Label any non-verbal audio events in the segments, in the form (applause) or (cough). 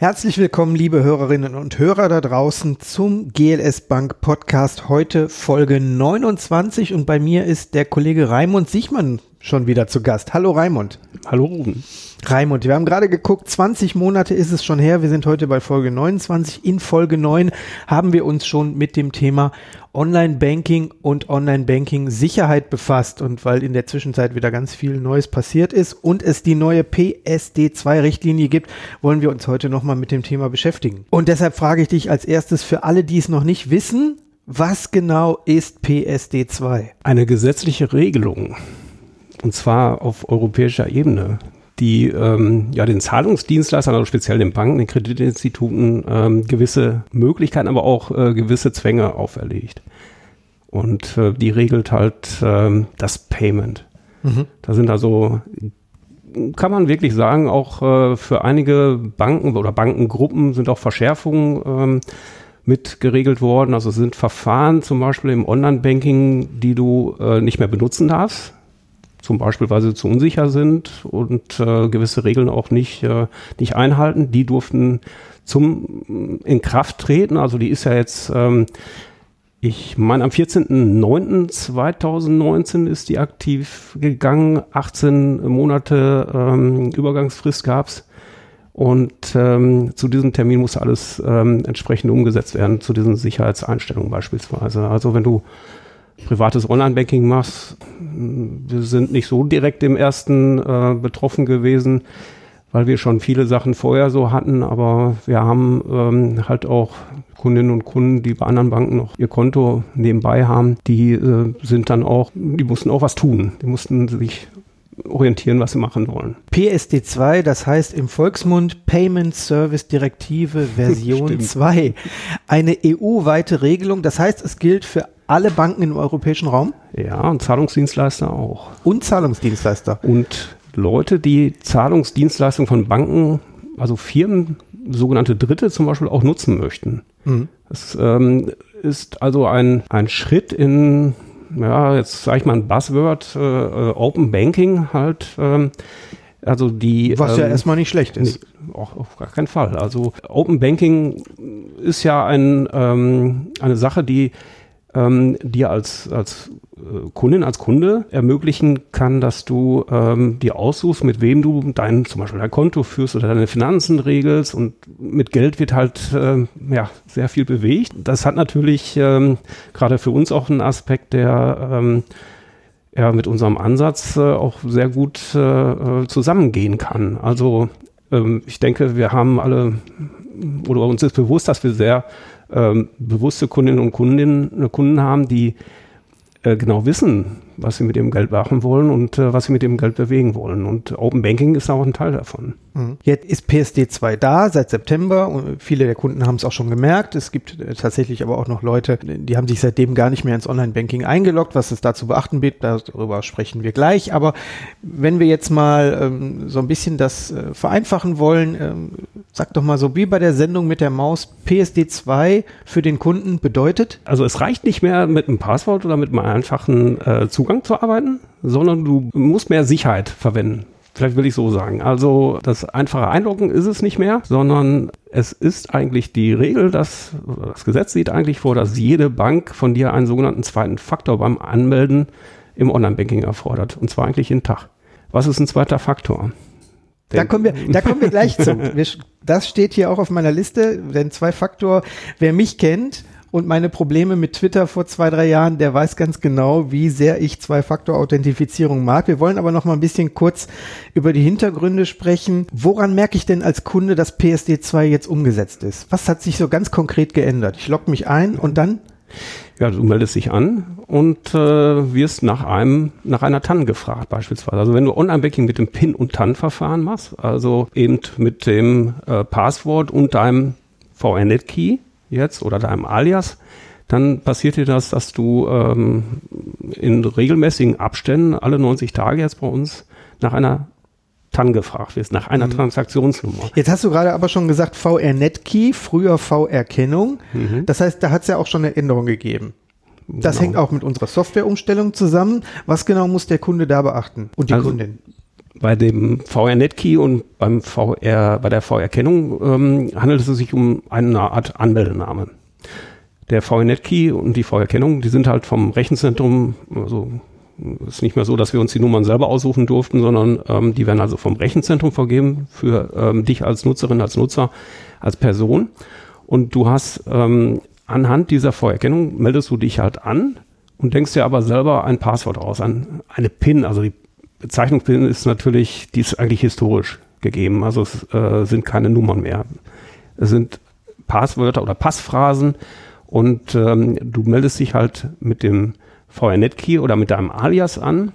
Herzlich willkommen, liebe Hörerinnen und Hörer da draußen zum GLS Bank Podcast. Heute Folge 29 und bei mir ist der Kollege Raimund Sichmann schon wieder zu Gast. Hallo Raimund. Hallo Ruben. Raimund, wir haben gerade geguckt, 20 Monate ist es schon her. Wir sind heute bei Folge 29. In Folge 9 haben wir uns schon mit dem Thema Online-Banking und Online-Banking-Sicherheit befasst. Und weil in der Zwischenzeit wieder ganz viel Neues passiert ist und es die neue PSD2-Richtlinie gibt, wollen wir uns heute nochmal mit dem Thema beschäftigen. Und deshalb frage ich dich als erstes für alle, die es noch nicht wissen, was genau ist PSD2? Eine gesetzliche Regelung, und zwar auf europäischer Ebene, die ähm, ja den Zahlungsdienstleistern, also speziell den Banken, den Kreditinstituten ähm, gewisse Möglichkeiten, aber auch äh, gewisse Zwänge auferlegt. Und äh, die regelt halt ähm, das Payment. Mhm. Da sind also, kann man wirklich sagen, auch äh, für einige Banken oder Bankengruppen sind auch Verschärfungen ähm, mit geregelt worden. Also sind Verfahren zum Beispiel im Online-Banking, die du äh, nicht mehr benutzen darfst zum Beispiel, weil sie zu unsicher sind und äh, gewisse Regeln auch nicht, äh, nicht einhalten. Die durften zum in Kraft treten. Also die ist ja jetzt, ähm, ich meine, am 14.09.2019 ist die aktiv gegangen. 18 Monate ähm, Übergangsfrist gab's Und ähm, zu diesem Termin muss alles ähm, entsprechend umgesetzt werden, zu diesen Sicherheitseinstellungen beispielsweise. Also wenn du privates Online-Banking machst. Wir sind nicht so direkt im ersten äh, betroffen gewesen, weil wir schon viele Sachen vorher so hatten, aber wir haben ähm, halt auch Kundinnen und Kunden, die bei anderen Banken noch ihr Konto nebenbei haben, die äh, sind dann auch, die mussten auch was tun. Die mussten sich orientieren, was sie machen wollen. PSD2, das heißt im Volksmund Payment Service Direktive (laughs) Version 2. Eine EU-weite Regelung, das heißt, es gilt für alle Banken im europäischen Raum? Ja, und Zahlungsdienstleister auch. Und Zahlungsdienstleister. Und Leute, die Zahlungsdienstleistungen von Banken, also Firmen, sogenannte Dritte zum Beispiel auch nutzen möchten. Mhm. Das ähm, ist also ein, ein Schritt in, ja, jetzt sage ich mal ein Buzzword, äh, äh, Open Banking halt. Ähm, also die, Was ja ähm, erstmal nicht schlecht ist. Auch auf gar keinen Fall. Also Open Banking ist ja ein, ähm, eine Sache, die ähm, dir als, als äh, Kundin, als Kunde ermöglichen kann, dass du ähm, dir aussuchst, mit wem du dein, zum Beispiel dein Konto führst oder deine Finanzen regelst und mit Geld wird halt äh, ja, sehr viel bewegt. Das hat natürlich ähm, gerade für uns auch einen Aspekt, der ähm, ja, mit unserem Ansatz äh, auch sehr gut äh, äh zusammengehen kann. Also ähm, ich denke, wir haben alle oder uns ist bewusst, dass wir sehr ähm, bewusste Kundinnen und Kundinnen, äh, Kunden haben, die äh, genau wissen, was sie mit dem Geld machen wollen und äh, was sie mit dem Geld bewegen wollen. Und Open Banking ist auch ein Teil davon. Mhm. Jetzt ist PSD 2 da seit September und viele der Kunden haben es auch schon gemerkt. Es gibt äh, tatsächlich aber auch noch Leute, die haben sich seitdem gar nicht mehr ins Online-Banking eingeloggt, was es da zu beachten gibt. Darüber sprechen wir gleich. Aber wenn wir jetzt mal ähm, so ein bisschen das äh, vereinfachen wollen, ähm, sag doch mal so wie bei der Sendung mit der Maus, PSD 2 für den Kunden bedeutet? Also es reicht nicht mehr mit einem Passwort oder mit einem einfachen äh, Zugang Zugang zu arbeiten, sondern du musst mehr Sicherheit verwenden. Vielleicht will ich so sagen. Also das einfache Einloggen ist es nicht mehr, sondern es ist eigentlich die Regel, dass das Gesetz sieht eigentlich vor, dass jede Bank von dir einen sogenannten zweiten Faktor beim Anmelden im Online-Banking erfordert. Und zwar eigentlich jeden Tag. Was ist ein zweiter Faktor? Da kommen wir, da kommen wir gleich zu. (laughs) Das steht hier auch auf meiner Liste, denn zwei Faktor, wer mich kennt, und meine Probleme mit Twitter vor zwei, drei Jahren, der weiß ganz genau, wie sehr ich Zwei-Faktor-Authentifizierung mag. Wir wollen aber noch mal ein bisschen kurz über die Hintergründe sprechen. Woran merke ich denn als Kunde, dass PSD2 jetzt umgesetzt ist? Was hat sich so ganz konkret geändert? Ich logge mich ein und dann? Ja, du meldest dich an und äh, wirst nach einem nach einer TAN gefragt beispielsweise. Also wenn du Online-Banking mit dem PIN- und TAN-Verfahren machst, also eben mit dem äh, Passwort und deinem VNet-Key, jetzt oder deinem Alias, dann passiert dir das, dass du ähm, in regelmäßigen Abständen alle 90 Tage jetzt bei uns nach einer TAN gefragt wirst, nach einer mhm. Transaktionsnummer. Jetzt hast du gerade aber schon gesagt VR-Netkey, früher VR-Kennung. Mhm. Das heißt, da hat es ja auch schon eine Änderung gegeben. Das genau. hängt auch mit unserer Softwareumstellung zusammen. Was genau muss der Kunde da beachten und die also, Kundin? Bei dem VR-Netkey und beim VR, bei der VR-Kennung ähm, handelt es sich um eine Art Anmeldename. Der VR-Netkey und die VR-Kennung, die sind halt vom Rechenzentrum, also ist nicht mehr so, dass wir uns die Nummern selber aussuchen durften, sondern ähm, die werden also vom Rechenzentrum vergeben für ähm, dich als Nutzerin, als Nutzer, als Person. Und du hast ähm, anhand dieser Vorerkennung meldest du dich halt an und denkst dir aber selber ein Passwort aus, ein, eine PIN. Also die Bezeichnung PIN ist natürlich, die ist eigentlich historisch gegeben. Also es äh, sind keine Nummern mehr. Es sind Passwörter oder Passphrasen und ähm, du meldest dich halt mit dem VR-Net-Key oder mit deinem Alias an.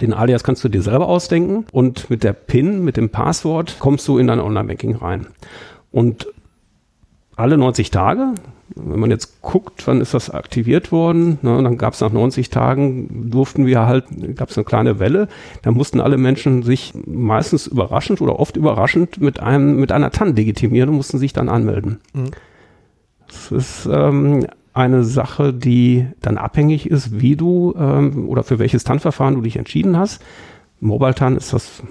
Den Alias kannst du dir selber ausdenken und mit der PIN, mit dem Passwort, kommst du in dein Online-Banking rein. Und alle 90 Tage, wenn man jetzt guckt, wann ist das aktiviert worden, ne, dann gab es nach 90 Tagen, durften wir halt, gab es eine kleine Welle, da mussten alle Menschen sich meistens überraschend oder oft überraschend mit einem mit einer TAN legitimieren und mussten sich dann anmelden. Mhm. Das ist ähm, eine Sache, die dann abhängig ist, wie du ähm, oder für welches TAN-Verfahren du dich entschieden hast. Mobile TAN ist das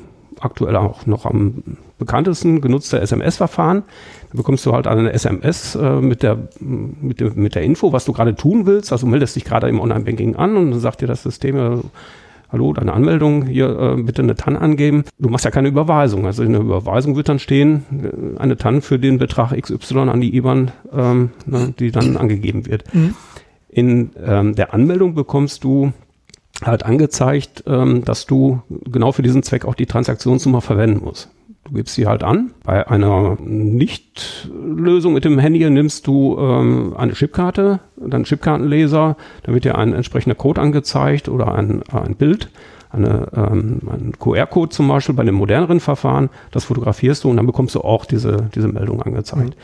aktuell auch noch am bekanntesten genutzte SMS-Verfahren. Da bekommst du halt eine SMS äh, mit, der, mit, der, mit der Info, was du gerade tun willst. Also meldest dich gerade im Online-Banking an und dann sagt dir das System ja, hallo, deine Anmeldung, hier äh, bitte eine TAN angeben. Du machst ja keine Überweisung. Also in der Überweisung wird dann stehen, äh, eine TAN für den Betrag XY an die IBAN, ähm, ne, die dann (clears throat) angegeben wird. Mhm. In ähm, der Anmeldung bekommst du halt angezeigt, ähm, dass du genau für diesen Zweck auch die Transaktionsnummer verwenden musst. Du gibst sie halt an. Bei einer Nicht-Lösung mit dem Handy nimmst du ähm, eine Chipkarte, dann Chipkartenleser, da wird dir ein entsprechender Code angezeigt oder ein, ein Bild, eine, ähm, ein QR-Code zum Beispiel bei einem moderneren Verfahren. Das fotografierst du und dann bekommst du auch diese, diese Meldung angezeigt. Mhm.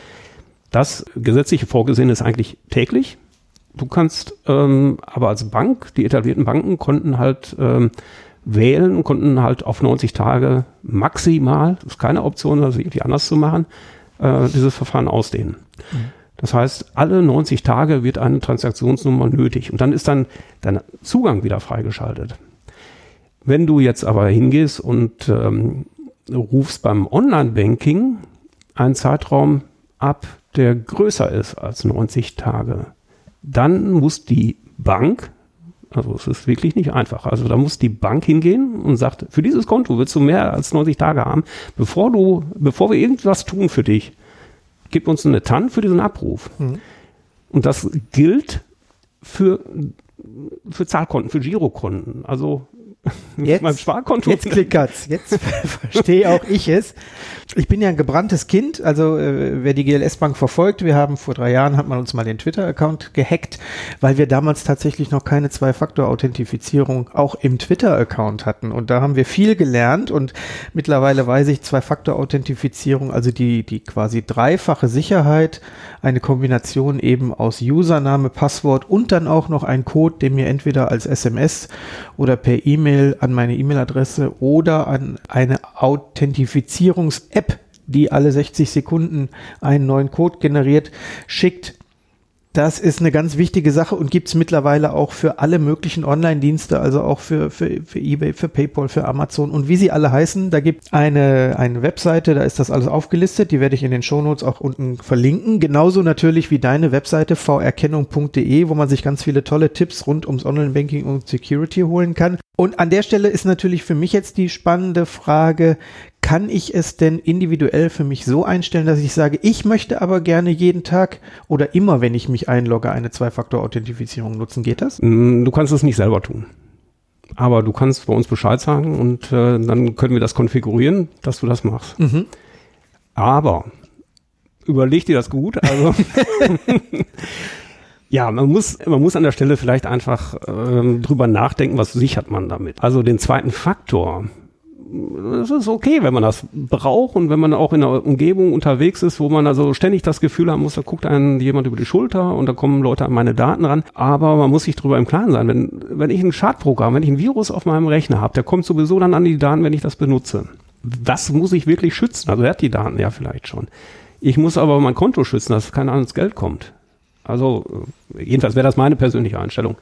Das gesetzliche Vorgesehen ist eigentlich täglich. Du kannst ähm, aber als Bank, die etablierten Banken konnten halt ähm, wählen und konnten halt auf 90 Tage maximal, das ist keine Option, das irgendwie anders zu machen, äh, dieses Verfahren ausdehnen. Mhm. Das heißt, alle 90 Tage wird eine Transaktionsnummer nötig und dann ist dann dein Zugang wieder freigeschaltet. Wenn du jetzt aber hingehst und ähm, rufst beim Online-Banking einen Zeitraum ab, der größer ist als 90 Tage, dann muss die Bank also es ist wirklich nicht einfach. Also da muss die Bank hingehen und sagt, für dieses Konto willst du mehr als 90 Tage haben, bevor du, bevor wir irgendwas tun für dich, gib uns eine TAN für diesen Abruf. Mhm. Und das gilt für, für Zahlkonten, für Girokonten. Also jetzt, meinem Sparkonto. Jetzt klickert's. Jetzt (laughs) verstehe auch ich es. Ich bin ja ein gebranntes Kind. Also äh, wer die GLS Bank verfolgt, wir haben vor drei Jahren hat man uns mal den Twitter-Account gehackt, weil wir damals tatsächlich noch keine Zwei-Faktor-Authentifizierung auch im Twitter-Account hatten. Und da haben wir viel gelernt und mittlerweile weiß ich Zwei-Faktor-Authentifizierung, also die die quasi dreifache Sicherheit, eine Kombination eben aus Username, Passwort und dann auch noch ein Code, den mir entweder als SMS oder per E-Mail E-Mail an meine E-Mail-Adresse oder an eine Authentifizierungs-App, die alle 60 Sekunden einen neuen Code generiert, schickt. Das ist eine ganz wichtige Sache und gibt es mittlerweile auch für alle möglichen Online-Dienste, also auch für, für, für eBay, für PayPal, für Amazon und wie sie alle heißen. Da gibt eine, eine Webseite, da ist das alles aufgelistet, die werde ich in den Shownotes auch unten verlinken. Genauso natürlich wie deine Webseite vrkennung.de, wo man sich ganz viele tolle Tipps rund ums Online-Banking und Security holen kann. Und an der Stelle ist natürlich für mich jetzt die spannende Frage, kann ich es denn individuell für mich so einstellen, dass ich sage, ich möchte aber gerne jeden Tag oder immer, wenn ich mich einlogge, eine Zwei-Faktor-Authentifizierung nutzen? Geht das? Mm, du kannst es nicht selber tun. Aber du kannst bei uns Bescheid sagen und äh, dann können wir das konfigurieren, dass du das machst. Mhm. Aber überleg dir das gut. Also (laughs) ja, man muss, man muss an der Stelle vielleicht einfach ähm, drüber nachdenken, was sichert man damit. Also den zweiten Faktor, es ist okay, wenn man das braucht und wenn man auch in einer Umgebung unterwegs ist, wo man also ständig das Gefühl haben muss, da guckt einen jemand über die Schulter und da kommen Leute an meine Daten ran. Aber man muss sich darüber im Klaren sein, wenn, wenn ich ein Schadprogramm, wenn ich ein Virus auf meinem Rechner habe, der kommt sowieso dann an die Daten, wenn ich das benutze. Was muss ich wirklich schützen? Also er hat die Daten ja vielleicht schon. Ich muss aber mein Konto schützen, dass kein anderes Geld kommt. Also jedenfalls wäre das meine persönliche Einstellung.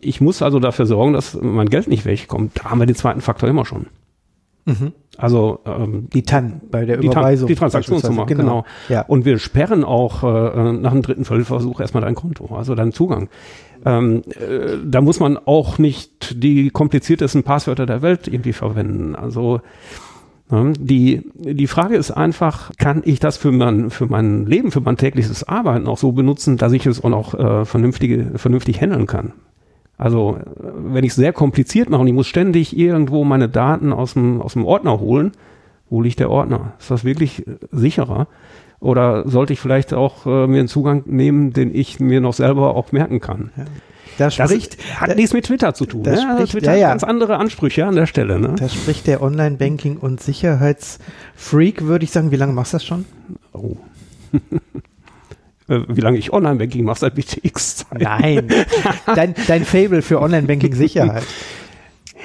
Ich muss also dafür sorgen, dass mein Geld nicht wegkommt. Da haben wir den zweiten Faktor immer schon. Mhm. Also ähm, die TAN bei der die Überweisung. Die Transaktionsnummer, genau. genau. Ja. Und wir sperren auch äh, nach dem dritten Versuch erstmal dein Konto, also deinen Zugang. Ähm, äh, da muss man auch nicht die kompliziertesten Passwörter der Welt irgendwie verwenden. Also ähm, die, die Frage ist einfach, kann ich das für mein, für mein Leben, für mein tägliches Arbeiten auch so benutzen, dass ich es auch noch äh, vernünftige, vernünftig handeln kann? Also, wenn ich es sehr kompliziert mache und ich muss ständig irgendwo meine Daten aus dem, aus dem Ordner holen, wo liegt der Ordner? Ist das wirklich sicherer? Oder sollte ich vielleicht auch äh, mir einen Zugang nehmen, den ich mir noch selber auch merken kann? Ja. Da spricht, das hat nichts mit Twitter zu tun. Da ne? spricht, also Twitter ja, ja. hat ganz andere Ansprüche an der Stelle. Ne? Da spricht der Online-Banking- und Sicherheitsfreak, würde ich sagen. Wie lange machst du das schon? Oh. (laughs) Äh, wie lange ich Online-Banking mache, seit BTX. -Zeit. Nein, (laughs) dein, dein Fable für Online-Banking-Sicherheit.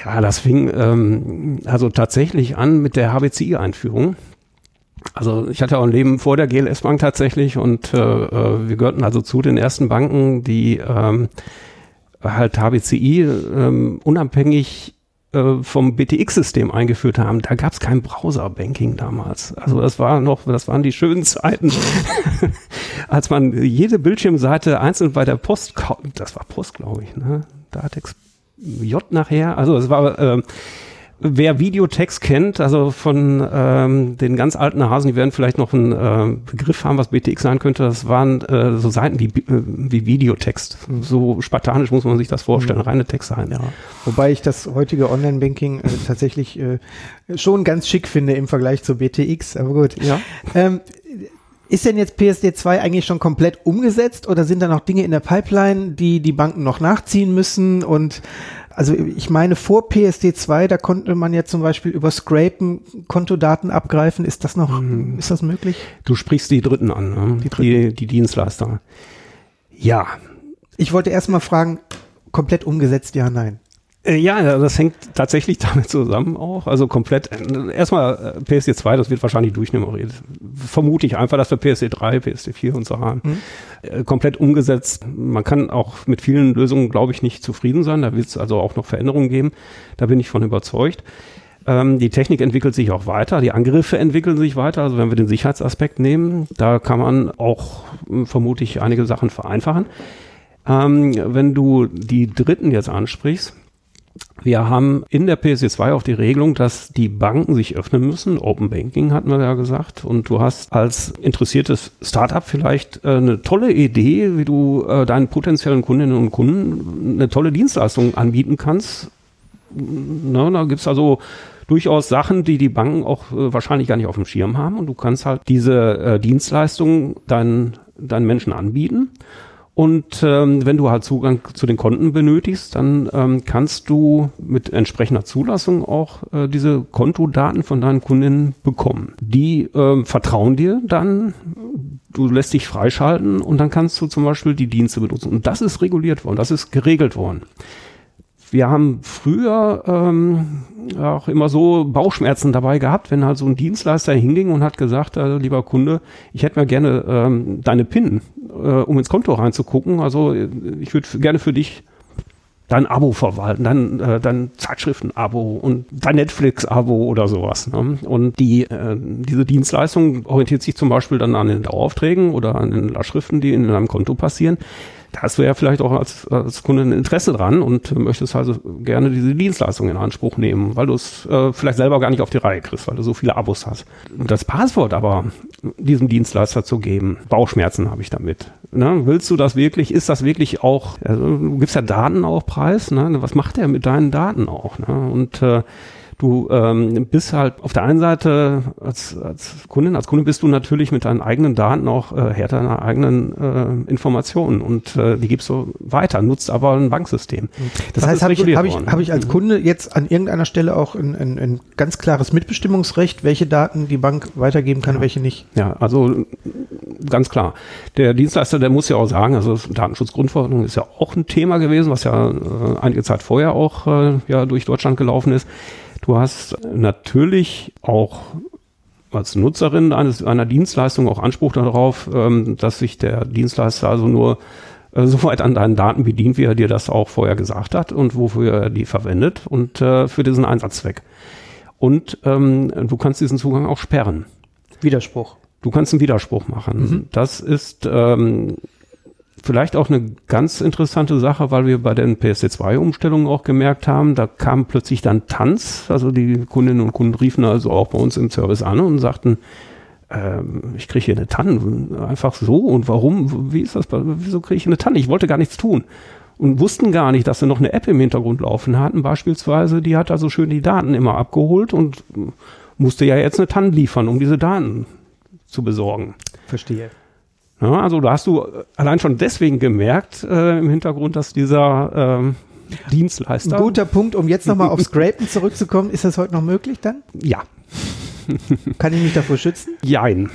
Ja, das fing ähm, also tatsächlich an mit der HBCI-Einführung. Also ich hatte auch ein Leben vor der GLS Bank tatsächlich und äh, äh, wir gehörten also zu den ersten Banken, die ähm, halt HBCI ähm, unabhängig äh, vom BTX-System eingeführt haben. Da gab es kein Browser-Banking damals. Also das war noch, das waren die schönen Zeiten, (laughs) als man jede Bildschirmseite einzeln bei der Post, das war Post, glaube ich, ne? Datex J nachher. Also es war äh, Wer Videotext kennt, also von ähm, den ganz alten Hasen, die werden vielleicht noch einen äh, Begriff haben, was BTX sein könnte. Das waren äh, so Seiten wie, äh, wie Videotext. So spartanisch muss man sich das vorstellen, mhm. reine Textseiten. Ja. Wobei ich das heutige Online-Banking äh, tatsächlich äh, schon ganz schick finde im Vergleich zu BTX. Aber gut. Ja. Ähm, ist denn jetzt PSD 2 eigentlich schon komplett umgesetzt oder sind da noch Dinge in der Pipeline, die die Banken noch nachziehen müssen? Und also ich meine, vor PSD 2, da konnte man ja zum Beispiel über Scrapen Kontodaten abgreifen. Ist das noch, mhm. ist das möglich? Du sprichst die Dritten an, ne? die, Dritten. die, die Dienstleister. Ja. Ich wollte erst mal fragen, komplett umgesetzt, ja, nein. Äh, ja, das hängt tatsächlich (laughs) damit zusammen auch. Also komplett, äh, erstmal äh, PSD 2, das wird wahrscheinlich durchnummeriert. Vermute ich einfach, dass wir PSD 3, PSD 4 und so haben. Mhm. komplett umgesetzt. Man kann auch mit vielen Lösungen, glaube ich, nicht zufrieden sein. Da wird es also auch noch Veränderungen geben. Da bin ich von überzeugt. Ähm, die Technik entwickelt sich auch weiter. Die Angriffe entwickeln sich weiter. Also wenn wir den Sicherheitsaspekt nehmen, da kann man auch vermutlich einige Sachen vereinfachen. Ähm, wenn du die Dritten jetzt ansprichst, wir haben in der PSD2 auch die Regelung, dass die Banken sich öffnen müssen. Open Banking hatten wir ja gesagt. Und du hast als interessiertes Startup vielleicht äh, eine tolle Idee, wie du äh, deinen potenziellen Kundinnen und Kunden eine tolle Dienstleistung anbieten kannst. Na, da gibt's also durchaus Sachen, die die Banken auch äh, wahrscheinlich gar nicht auf dem Schirm haben. Und du kannst halt diese Dienstleistungen deinen, deinen Menschen anbieten. Und ähm, wenn du halt Zugang zu den Konten benötigst, dann ähm, kannst du mit entsprechender Zulassung auch äh, diese Kontodaten von deinen Kundinnen bekommen. Die ähm, vertrauen dir dann, du lässt dich freischalten und dann kannst du zum Beispiel die Dienste benutzen. Und das ist reguliert worden, das ist geregelt worden wir haben früher ähm, auch immer so Bauchschmerzen dabei gehabt, wenn halt so ein Dienstleister hinging und hat gesagt, äh, lieber Kunde, ich hätte mir gerne ähm, deine PIN, äh, um ins Konto reinzugucken. Also ich würde gerne für dich dein Abo verwalten, dein, äh, dein Zeitschriften-Abo und dein Netflix-Abo oder sowas. Ne? Und die, äh, diese Dienstleistung orientiert sich zum Beispiel dann an den Daueraufträgen oder an den Lastschriften, die in deinem Konto passieren da hast du ja vielleicht auch als, als Kunde ein Interesse dran und möchtest also gerne diese Dienstleistung in Anspruch nehmen, weil du es äh, vielleicht selber gar nicht auf die Reihe kriegst, weil du so viele Abos hast. Das Passwort aber diesem Dienstleister zu geben, Bauchschmerzen habe ich damit. Ne? Willst du das wirklich, ist das wirklich auch, also, du gibst ja Daten auch preis, ne? was macht er mit deinen Daten auch? Ne? Und äh, Du ähm, bist halt auf der einen Seite als, als Kundin, als Kunde bist du natürlich mit deinen eigenen Daten auch äh, Herr deiner eigenen äh, Informationen und äh, die gibst du weiter, nutzt aber ein Banksystem. Das, das heißt, habe ich, hab ich, hab ich als mhm. Kunde jetzt an irgendeiner Stelle auch ein, ein, ein ganz klares Mitbestimmungsrecht, welche Daten die Bank weitergeben kann, ja. welche nicht? Ja, also ganz klar. Der Dienstleister, der muss ja auch sagen, also Datenschutzgrundverordnung ist ja auch ein Thema gewesen, was ja äh, einige Zeit vorher auch äh, ja durch Deutschland gelaufen ist Du hast natürlich auch als Nutzerin eines, einer Dienstleistung auch Anspruch darauf, ähm, dass sich der Dienstleister also nur äh, so weit an deinen Daten bedient, wie er dir das auch vorher gesagt hat und wofür er die verwendet und äh, für diesen Einsatzzweck. Und ähm, du kannst diesen Zugang auch sperren. Widerspruch. Du kannst einen Widerspruch machen. Mhm. Das ist ähm, vielleicht auch eine ganz interessante Sache, weil wir bei den PSD2-Umstellungen auch gemerkt haben, da kam plötzlich dann Tanz. Also die Kundinnen und Kunden riefen also auch bei uns im Service an und sagten, ähm, ich kriege hier eine Tanne, einfach so und warum, wie ist das, wieso kriege ich eine Tanne? Ich wollte gar nichts tun und wussten gar nicht, dass sie noch eine App im Hintergrund laufen hatten, beispielsweise, die hat also schön die Daten immer abgeholt und musste ja jetzt eine TAN liefern, um diese Daten zu besorgen. Verstehe. Ja, also da hast du allein schon deswegen gemerkt äh, im Hintergrund, dass dieser ähm, Dienstleister. Ein guter Punkt, um jetzt nochmal auf (laughs) Scrapen zurückzukommen. Ist das heute noch möglich dann? Ja. Kann ich mich davor schützen? Jein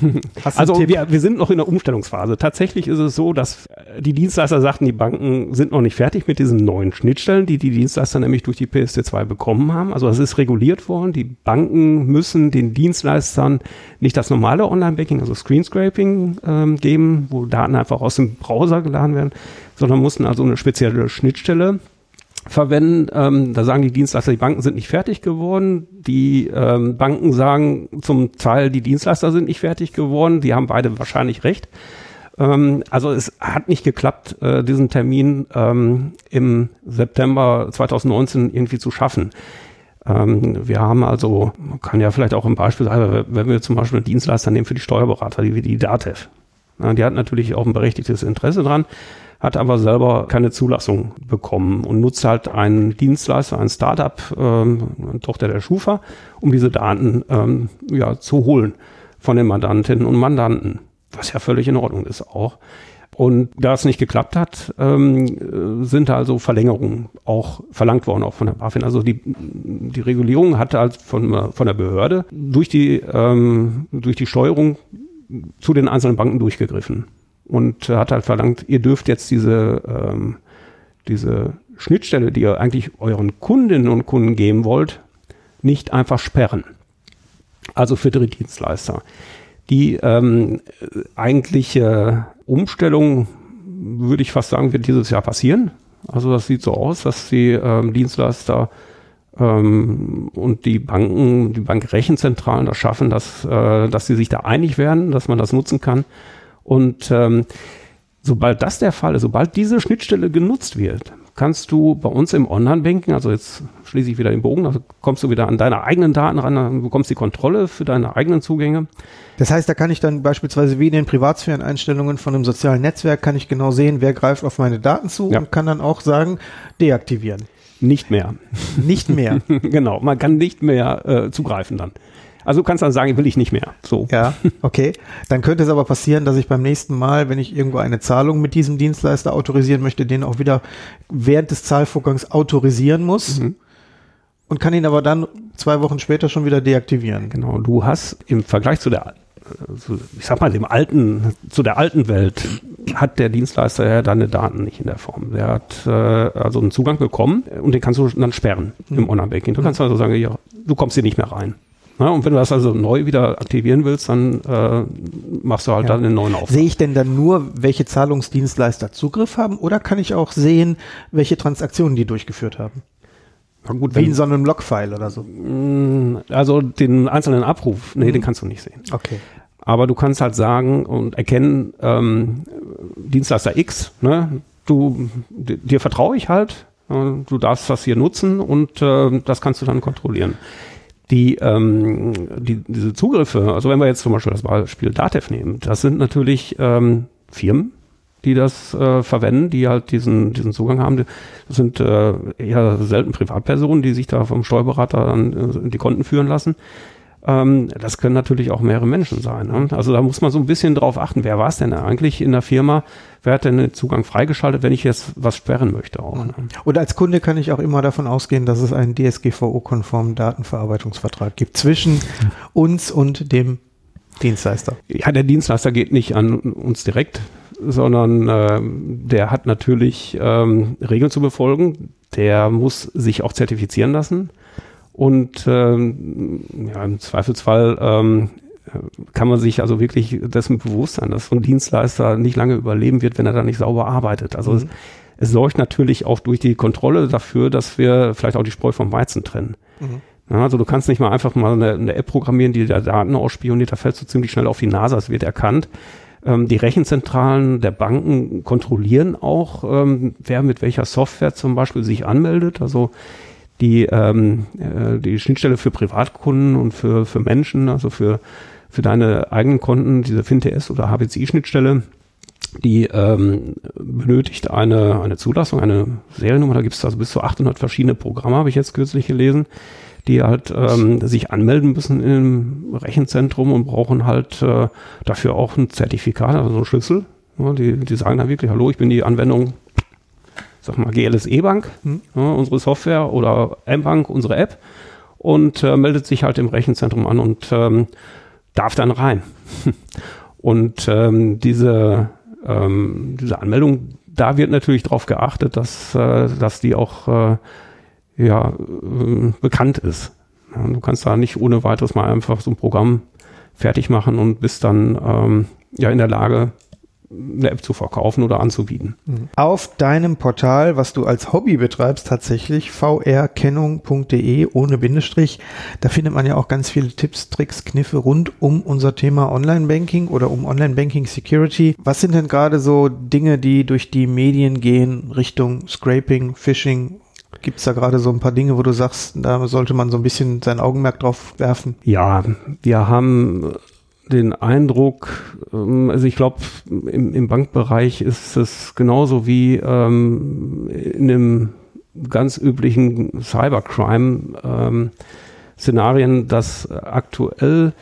(laughs) also wir, wir sind noch in der Umstellungsphase. Tatsächlich ist es so, dass äh, die Dienstleister sagten, die Banken sind noch nicht fertig mit diesen neuen Schnittstellen, die die Dienstleister nämlich durch die PSD2 bekommen haben. Also es ist reguliert worden. Die Banken müssen den Dienstleistern nicht das normale Online-Banking, also Screenscraping ähm, geben, wo Daten einfach aus dem Browser geladen werden, sondern mussten also eine spezielle Schnittstelle verwenden. Ähm, da sagen die Dienstleister, die Banken sind nicht fertig geworden. Die ähm, Banken sagen zum Teil, die Dienstleister sind nicht fertig geworden. Die haben beide wahrscheinlich recht. Ähm, also es hat nicht geklappt, äh, diesen Termin ähm, im September 2019 irgendwie zu schaffen. Ähm, wir haben also, man kann ja vielleicht auch ein Beispiel sagen, wenn wir zum Beispiel einen Dienstleister nehmen für die Steuerberater, die wie die DATEV. die hat natürlich auch ein berechtigtes Interesse dran hat aber selber keine Zulassung bekommen und nutzt halt einen Dienstleister, ein Startup, ähm, Tochter der Schufa, um diese Daten ähm, ja, zu holen von den Mandantinnen und Mandanten, was ja völlig in Ordnung ist auch. Und da es nicht geklappt hat, ähm, sind also Verlängerungen auch verlangt worden, auch von der BaFin. Also die, die Regulierung hat halt von, von der Behörde durch die, ähm, durch die Steuerung zu den einzelnen Banken durchgegriffen und hat halt verlangt, ihr dürft jetzt diese, ähm, diese Schnittstelle, die ihr eigentlich euren Kundinnen und Kunden geben wollt, nicht einfach sperren. Also für Drittdienstleister. Die ähm, eigentliche Umstellung, würde ich fast sagen, wird dieses Jahr passieren. Also das sieht so aus, dass die ähm, Dienstleister ähm, und die Banken, die Bankrechenzentralen das schaffen, dass, äh, dass sie sich da einig werden, dass man das nutzen kann und ähm, sobald das der Fall ist, sobald diese Schnittstelle genutzt wird, kannst du bei uns im Online-Banking, also jetzt schließe ich wieder den Bogen, also kommst du wieder an deine eigenen Daten ran, dann bekommst die Kontrolle für deine eigenen Zugänge. Das heißt, da kann ich dann beispielsweise wie in den Privatsphären-Einstellungen von einem sozialen Netzwerk, kann ich genau sehen, wer greift auf meine Daten zu ja. und kann dann auch sagen, deaktivieren. Nicht mehr. Nicht mehr. (laughs) genau, man kann nicht mehr äh, zugreifen dann. Also du kannst dann sagen, will ich nicht mehr. So. Ja, (laughs) okay. Dann könnte es aber passieren, dass ich beim nächsten Mal, wenn ich irgendwo eine Zahlung mit diesem Dienstleister autorisieren möchte, den auch wieder während des Zahlvorgangs autorisieren muss. Mhm. Und kann ihn aber dann zwei Wochen später schon wieder deaktivieren. Genau, du hast im Vergleich zu der ich sag mal, dem alten, zu der alten Welt hat der Dienstleister ja deine Daten nicht in der Form. Der hat äh, also einen Zugang bekommen und den kannst du dann sperren mhm. im Online-Banking. Du kannst also sagen, ja, du kommst hier nicht mehr rein. Ja, und wenn du das also neu wieder aktivieren willst, dann äh, machst du halt ja. dann einen neuen Auftrag. Sehe ich denn dann nur, welche Zahlungsdienstleister Zugriff haben oder kann ich auch sehen, welche Transaktionen die durchgeführt haben? Ja, gut, Wie in so einem Logfile oder so. Mm, also den einzelnen Abruf, nee, mhm. den kannst du nicht sehen. Okay. Aber du kannst halt sagen und erkennen, ähm, Dienstleister X, ne, du, dir vertraue ich halt, äh, du darfst das hier nutzen und äh, das kannst du dann kontrollieren die, ähm, die, diese Zugriffe, also wenn wir jetzt zum Beispiel das Beispiel Datev nehmen, das sind natürlich ähm, Firmen, die das äh, verwenden, die halt diesen, diesen Zugang haben. Das sind äh, eher selten Privatpersonen, die sich da vom Steuerberater dann äh, die Konten führen lassen. Ähm, das können natürlich auch mehrere Menschen sein. Ne? Also da muss man so ein bisschen drauf achten, wer war es denn eigentlich in der Firma? Wer hat denn den Zugang freigeschaltet, wenn ich jetzt was sperren möchte auch? Ne? Und als Kunde kann ich auch immer davon ausgehen, dass es einen DSGVO-konformen Datenverarbeitungsvertrag gibt zwischen uns und dem Dienstleister. Ja, der Dienstleister geht nicht an uns direkt, sondern äh, der hat natürlich ähm, Regeln zu befolgen. Der muss sich auch zertifizieren lassen. Und ähm, ja, im Zweifelsfall ähm, kann man sich also wirklich dessen bewusst sein, dass so ein Dienstleister nicht lange überleben wird, wenn er da nicht sauber arbeitet. Also mhm. es, es sorgt natürlich auch durch die Kontrolle dafür, dass wir vielleicht auch die Spreu vom Weizen trennen. Mhm. Ja, also du kannst nicht mal einfach mal eine, eine App programmieren, die da Daten ausspioniert, da fällst du ziemlich schnell auf die Nase, es wird erkannt. Ähm, die Rechenzentralen der Banken kontrollieren auch, ähm, wer mit welcher Software zum Beispiel sich anmeldet. Also die, ähm, äh, die Schnittstelle für Privatkunden und für, für Menschen, also für, für deine eigenen Konten, diese FinTS oder HBCI-Schnittstelle, die ähm, benötigt eine, eine Zulassung, eine Seriennummer. Da gibt es also bis zu 800 verschiedene Programme, habe ich jetzt kürzlich gelesen, die halt ähm, sich anmelden müssen im Rechenzentrum und brauchen halt äh, dafür auch ein Zertifikat, also einen Schlüssel. Ja, die, die sagen dann wirklich, hallo, ich bin die Anwendung, sag mal, GLSE Bank, hm. ja, unsere Software oder M-Bank, unsere App und äh, meldet sich halt im Rechenzentrum an und ähm, darf dann rein. (laughs) und ähm, diese, ähm, diese Anmeldung, da wird natürlich darauf geachtet, dass, äh, dass die auch äh, ja, äh, bekannt ist. Ja, du kannst da nicht ohne weiteres mal einfach so ein Programm fertig machen und bist dann ähm, ja in der Lage, eine App zu verkaufen oder anzubieten. Mhm. Auf deinem Portal, was du als Hobby betreibst, tatsächlich vrkennung.de ohne Bindestrich, da findet man ja auch ganz viele Tipps, Tricks, Kniffe rund um unser Thema Online-Banking oder um Online-Banking Security. Was sind denn gerade so Dinge, die durch die Medien gehen Richtung Scraping, Phishing Gibt es da gerade so ein paar Dinge, wo du sagst, da sollte man so ein bisschen sein Augenmerk drauf werfen? Ja, wir haben den Eindruck, ähm, also ich glaube, im, im, Bankbereich ist es genauso wie ähm, in einem ganz üblichen Cybercrime-Szenarien, ähm, dass aktuell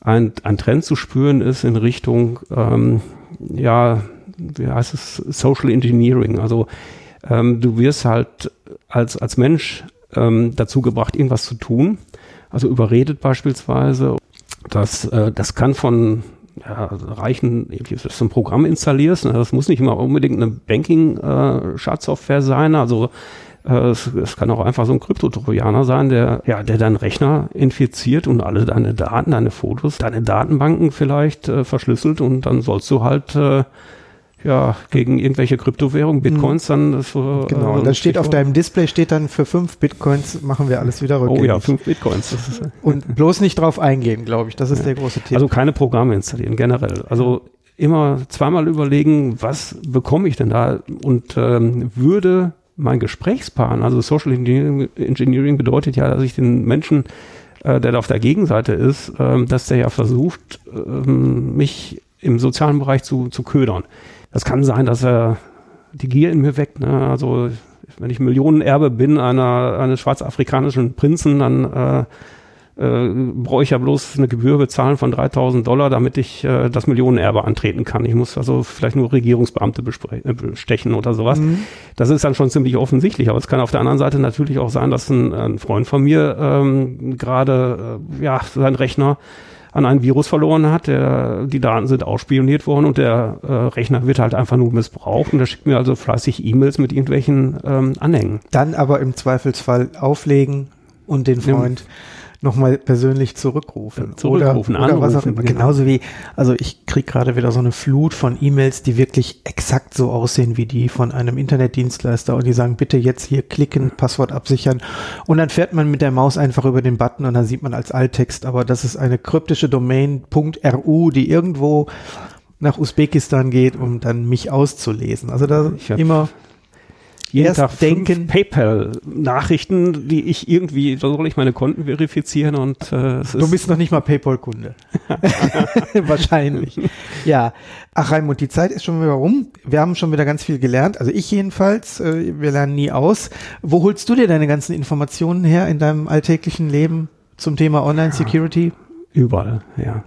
ein, ein Trend zu spüren ist in Richtung, ähm, ja, wie heißt es, Social Engineering. Also ähm, du wirst halt als, als Mensch dazu gebracht, irgendwas zu tun. Also überredet beispielsweise. Das, äh, das kann von ja, reichen, dass du ein Programm installierst. Ne? Das muss nicht immer unbedingt eine Banking-Schadsoftware äh, sein. Also äh, es, es, kann auch einfach so ein Kryptotrojaner sein, der, ja, der deinen Rechner infiziert und alle deine Daten, deine Fotos, deine Datenbanken vielleicht äh, verschlüsselt und dann sollst du halt äh, ja, gegen irgendwelche Kryptowährungen, mhm. Bitcoins dann so. Genau, äh, und dann steht auf deinem Display steht dann für fünf Bitcoins machen wir alles wieder rückgängig. Oh ja, fünf Bitcoins. und bloß nicht drauf eingehen, glaube ich. Das ist ja. der große Tipp. Also keine Programme installieren, generell. Also immer zweimal überlegen, was bekomme ich denn da und ähm, würde mein Gesprächspartner, also Social Engineering bedeutet ja, dass ich den Menschen, äh, der da auf der Gegenseite ist, ähm, dass der ja versucht, ähm, mich im sozialen Bereich zu, zu ködern. Das kann sein, dass er die Gier in mir weckt. Ne? Also wenn ich Millionenerbe bin einer, eines schwarzafrikanischen Prinzen, dann äh, äh, brauche ich ja bloß eine Gebühr bezahlen von 3000 Dollar, damit ich äh, das Millionenerbe antreten kann. Ich muss also vielleicht nur Regierungsbeamte äh, bestechen oder sowas. Mhm. Das ist dann schon ziemlich offensichtlich. Aber es kann auf der anderen Seite natürlich auch sein, dass ein, ein Freund von mir ähm, gerade äh, ja, seinen Rechner an ein Virus verloren hat. Der, die Daten sind ausspioniert worden und der äh, Rechner wird halt einfach nur missbraucht und der schickt mir also fleißig E-Mails mit irgendwelchen ähm, Anhängen. Dann aber im Zweifelsfall auflegen und den Freund ja nochmal persönlich zurückrufen. zurückrufen, oder, oder was auch immer. Genau. Genauso wie, also ich kriege gerade wieder so eine Flut von E-Mails, die wirklich exakt so aussehen wie die von einem Internetdienstleister und die sagen, bitte jetzt hier klicken, Passwort absichern und dann fährt man mit der Maus einfach über den Button und dann sieht man als Alttext, aber das ist eine kryptische Domain .ru, die irgendwo nach Usbekistan geht, um dann mich auszulesen. Also da immer jeden Erst Tag denken. PayPal-Nachrichten, die ich irgendwie, da soll ich meine Konten verifizieren und äh, Du bist noch nicht mal PayPal-Kunde. (laughs) (laughs) Wahrscheinlich. Ja. Ach Raimund, die Zeit ist schon wieder rum. Wir haben schon wieder ganz viel gelernt. Also ich jedenfalls, äh, wir lernen nie aus. Wo holst du dir deine ganzen Informationen her in deinem alltäglichen Leben zum Thema Online-Security? Überall, ja.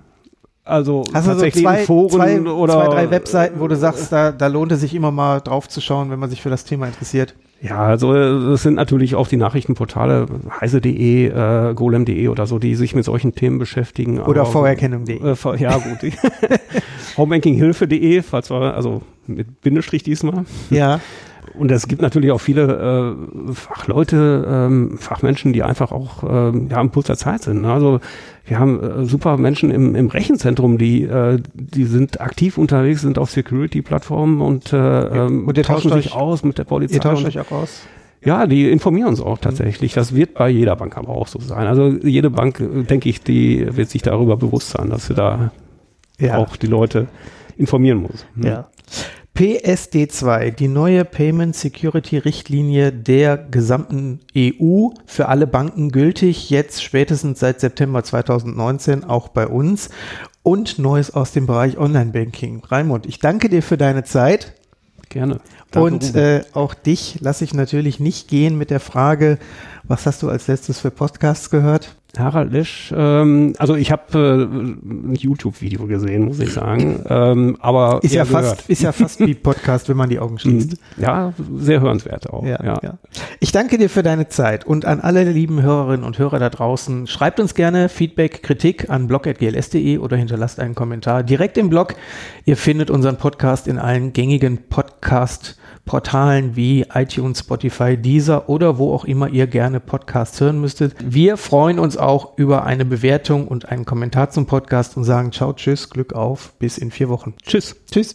Also Hast tatsächlich so zwei, Foren zwei, oder zwei, drei Webseiten, wo du sagst, da, da lohnt es sich immer mal drauf zu schauen, wenn man sich für das Thema interessiert. Ja, also es sind natürlich auch die Nachrichtenportale heise.de, äh, golem.de oder so, die sich mit solchen Themen beschäftigen. Oder vorerkennung.de. Äh, ja, gut. (laughs) Homebankinghilfe.de, falls wir, also mit Bindestrich diesmal. Ja. (laughs) Und es gibt natürlich auch viele äh, Fachleute, ähm, Fachmenschen, die einfach auch äh, ja, am Puls der Zeit sind. Ne? Also wir haben äh, super Menschen im, im Rechenzentrum, die, äh, die sind aktiv unterwegs, sind auf Security-Plattformen und, äh, ähm, und tauschen sich aus mit der Polizei. Ihr tauscht euch auch aus? Ja, die informieren uns auch tatsächlich. Das wird bei jeder Bank aber auch so sein. Also jede Bank, äh, denke ich, die wird sich darüber bewusst sein, dass sie da ja. auch die Leute informieren muss. Hm. Ja. PSD2, die neue Payment Security Richtlinie der gesamten EU für alle Banken gültig, jetzt spätestens seit September 2019 auch bei uns und Neues aus dem Bereich Online-Banking. Raimund, ich danke dir für deine Zeit. Gerne. Danke, und äh, auch dich lasse ich natürlich nicht gehen mit der Frage, was hast du als letztes für Podcasts gehört? Harald Lesch, ähm, also ich habe äh, ein YouTube-Video gesehen, muss ich sagen. Ähm, aber ist ja, fast, ist ja fast wie Podcast, wenn man die Augen schließt. Mhm. Ja, sehr hörenswert auch. Ja, ja. ja. Ich danke dir für deine Zeit und an alle lieben Hörerinnen und Hörer da draußen. Schreibt uns gerne Feedback, Kritik an blog.gls.de oder hinterlasst einen Kommentar direkt im Blog. Ihr findet unseren Podcast in allen gängigen Podcast- Portalen wie iTunes, Spotify, Deezer oder wo auch immer ihr gerne Podcasts hören müsstet. Wir freuen uns auch über eine Bewertung und einen Kommentar zum Podcast und sagen ciao, tschüss, Glück auf, bis in vier Wochen. Tschüss. Tschüss.